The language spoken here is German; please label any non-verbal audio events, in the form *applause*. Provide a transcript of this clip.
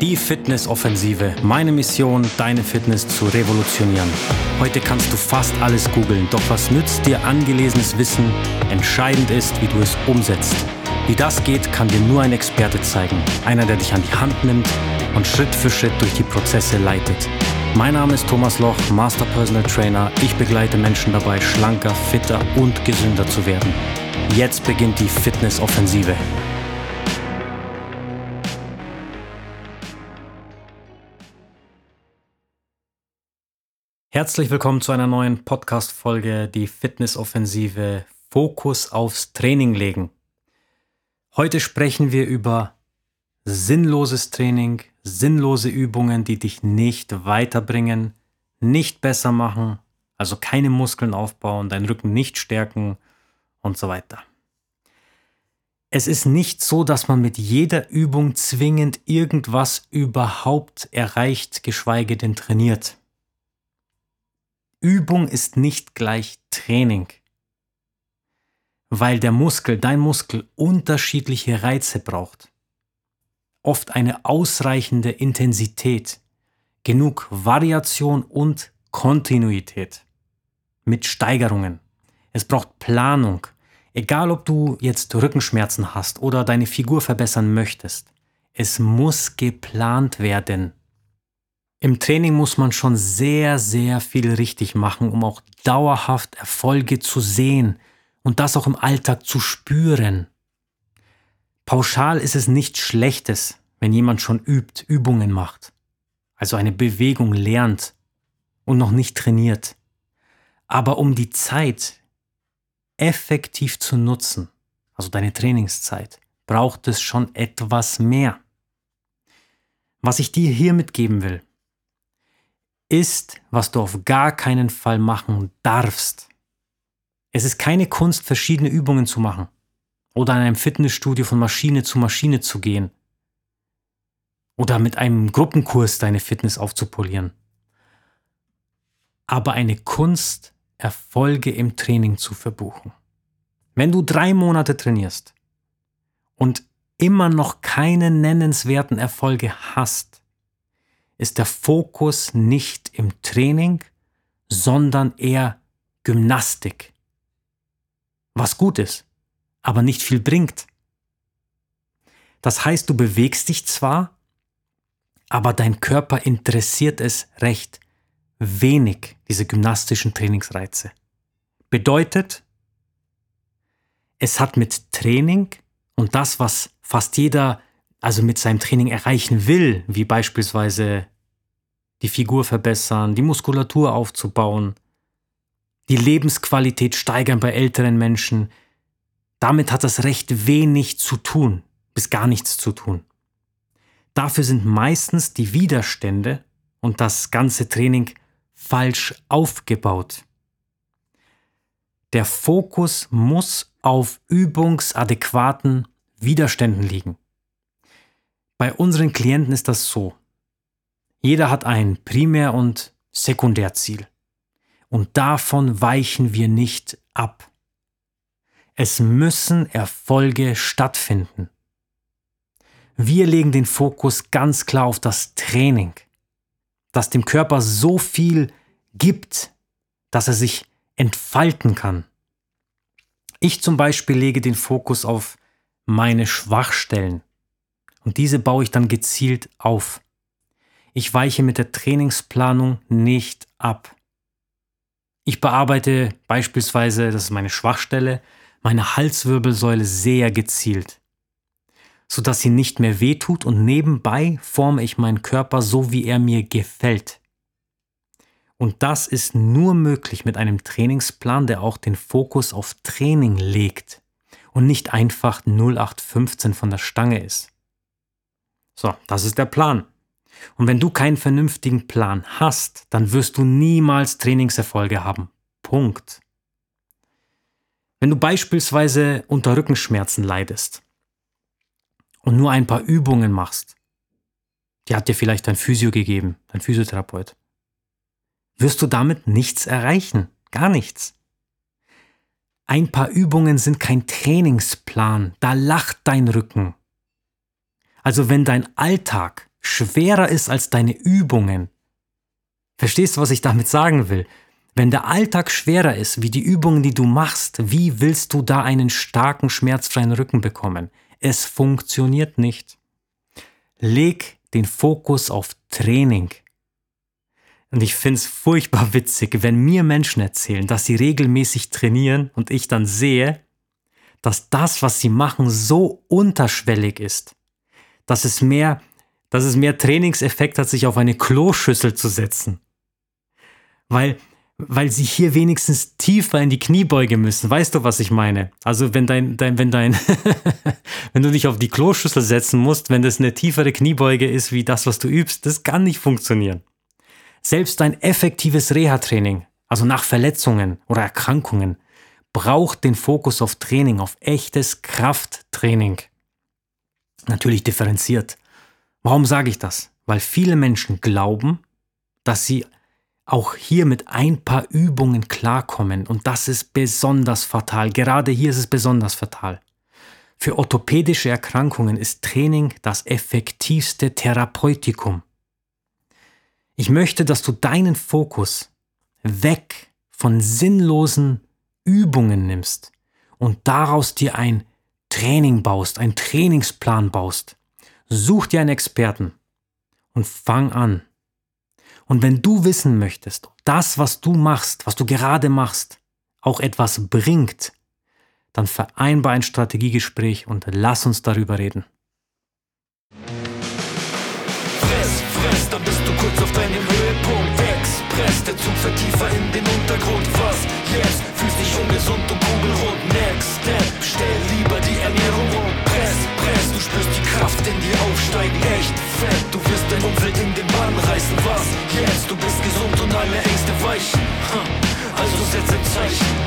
Die Fitnessoffensive. Meine Mission, deine Fitness zu revolutionieren. Heute kannst du fast alles googeln, doch was nützt dir angelesenes Wissen? Entscheidend ist, wie du es umsetzt. Wie das geht, kann dir nur ein Experte zeigen. Einer, der dich an die Hand nimmt und Schritt für Schritt durch die Prozesse leitet. Mein Name ist Thomas Loch, Master Personal Trainer. Ich begleite Menschen dabei, schlanker, fitter und gesünder zu werden. Jetzt beginnt die Fitnessoffensive. Herzlich willkommen zu einer neuen Podcast-Folge, die Fitnessoffensive Fokus aufs Training legen. Heute sprechen wir über sinnloses Training, sinnlose Übungen, die dich nicht weiterbringen, nicht besser machen, also keine Muskeln aufbauen, deinen Rücken nicht stärken und so weiter. Es ist nicht so, dass man mit jeder Übung zwingend irgendwas überhaupt erreicht, geschweige denn trainiert. Übung ist nicht gleich Training, weil der Muskel, dein Muskel, unterschiedliche Reize braucht. Oft eine ausreichende Intensität, genug Variation und Kontinuität mit Steigerungen. Es braucht Planung. Egal ob du jetzt Rückenschmerzen hast oder deine Figur verbessern möchtest, es muss geplant werden. Im Training muss man schon sehr, sehr viel richtig machen, um auch dauerhaft Erfolge zu sehen und das auch im Alltag zu spüren. Pauschal ist es nichts Schlechtes, wenn jemand schon übt, Übungen macht, also eine Bewegung lernt und noch nicht trainiert. Aber um die Zeit effektiv zu nutzen, also deine Trainingszeit, braucht es schon etwas mehr. Was ich dir hier mitgeben will, ist, was du auf gar keinen Fall machen darfst. Es ist keine Kunst, verschiedene Übungen zu machen oder in einem Fitnessstudio von Maschine zu Maschine zu gehen oder mit einem Gruppenkurs deine Fitness aufzupolieren. Aber eine Kunst, Erfolge im Training zu verbuchen. Wenn du drei Monate trainierst und immer noch keine nennenswerten Erfolge hast, ist der Fokus nicht im Training, sondern eher Gymnastik. Was gut ist, aber nicht viel bringt. Das heißt, du bewegst dich zwar, aber dein Körper interessiert es recht wenig, diese gymnastischen Trainingsreize. Bedeutet, es hat mit Training und das, was fast jeder also mit seinem Training erreichen will, wie beispielsweise die Figur verbessern, die Muskulatur aufzubauen, die Lebensqualität steigern bei älteren Menschen, damit hat das recht wenig zu tun, bis gar nichts zu tun. Dafür sind meistens die Widerstände und das ganze Training falsch aufgebaut. Der Fokus muss auf übungsadäquaten Widerständen liegen. Bei unseren Klienten ist das so. Jeder hat ein Primär- und Sekundärziel. Und davon weichen wir nicht ab. Es müssen Erfolge stattfinden. Wir legen den Fokus ganz klar auf das Training, das dem Körper so viel gibt, dass er sich entfalten kann. Ich zum Beispiel lege den Fokus auf meine Schwachstellen, und diese baue ich dann gezielt auf. Ich weiche mit der Trainingsplanung nicht ab. Ich bearbeite beispielsweise, das ist meine Schwachstelle, meine Halswirbelsäule sehr gezielt, sodass sie nicht mehr wehtut und nebenbei forme ich meinen Körper so, wie er mir gefällt. Und das ist nur möglich mit einem Trainingsplan, der auch den Fokus auf Training legt und nicht einfach 0815 von der Stange ist. So, das ist der Plan. Und wenn du keinen vernünftigen Plan hast, dann wirst du niemals Trainingserfolge haben. Punkt. Wenn du beispielsweise unter Rückenschmerzen leidest und nur ein paar Übungen machst, die hat dir vielleicht dein Physio gegeben, dein Physiotherapeut, wirst du damit nichts erreichen. Gar nichts. Ein paar Übungen sind kein Trainingsplan, da lacht dein Rücken. Also wenn dein Alltag schwerer ist als deine Übungen. Verstehst du, was ich damit sagen will? Wenn der Alltag schwerer ist wie die Übungen, die du machst, wie willst du da einen starken, schmerzfreien Rücken bekommen? Es funktioniert nicht. Leg den Fokus auf Training. Und ich finde es furchtbar witzig, wenn mir Menschen erzählen, dass sie regelmäßig trainieren und ich dann sehe, dass das, was sie machen, so unterschwellig ist, dass es mehr, dass es mehr Trainingseffekt hat, sich auf eine Kloschüssel zu setzen. Weil, weil sie hier wenigstens tiefer in die Kniebeuge müssen. Weißt du, was ich meine? Also wenn dein, dein wenn dein, *laughs* wenn du dich auf die Kloschüssel setzen musst, wenn das eine tiefere Kniebeuge ist wie das, was du übst, das kann nicht funktionieren. Selbst ein effektives Reha-Training, also nach Verletzungen oder Erkrankungen, braucht den Fokus auf Training, auf echtes Krafttraining. Natürlich differenziert. Warum sage ich das? Weil viele Menschen glauben, dass sie auch hier mit ein paar Übungen klarkommen und das ist besonders fatal. Gerade hier ist es besonders fatal. Für orthopädische Erkrankungen ist Training das effektivste Therapeutikum. Ich möchte, dass du deinen Fokus weg von sinnlosen Übungen nimmst und daraus dir ein Training baust, einen Trainingsplan baust. Such dir einen Experten und fang an. Und wenn du wissen möchtest, ob das, was du machst, was du gerade machst, auch etwas bringt, dann vereinbar ein Strategiegespräch und lass uns darüber reden. Fress, dann bist du kurz auf deinem Höhepunkt. Express, der Zug fährt tiefer in den Untergrund. Ängste weichen. Also setz ein Zeichen.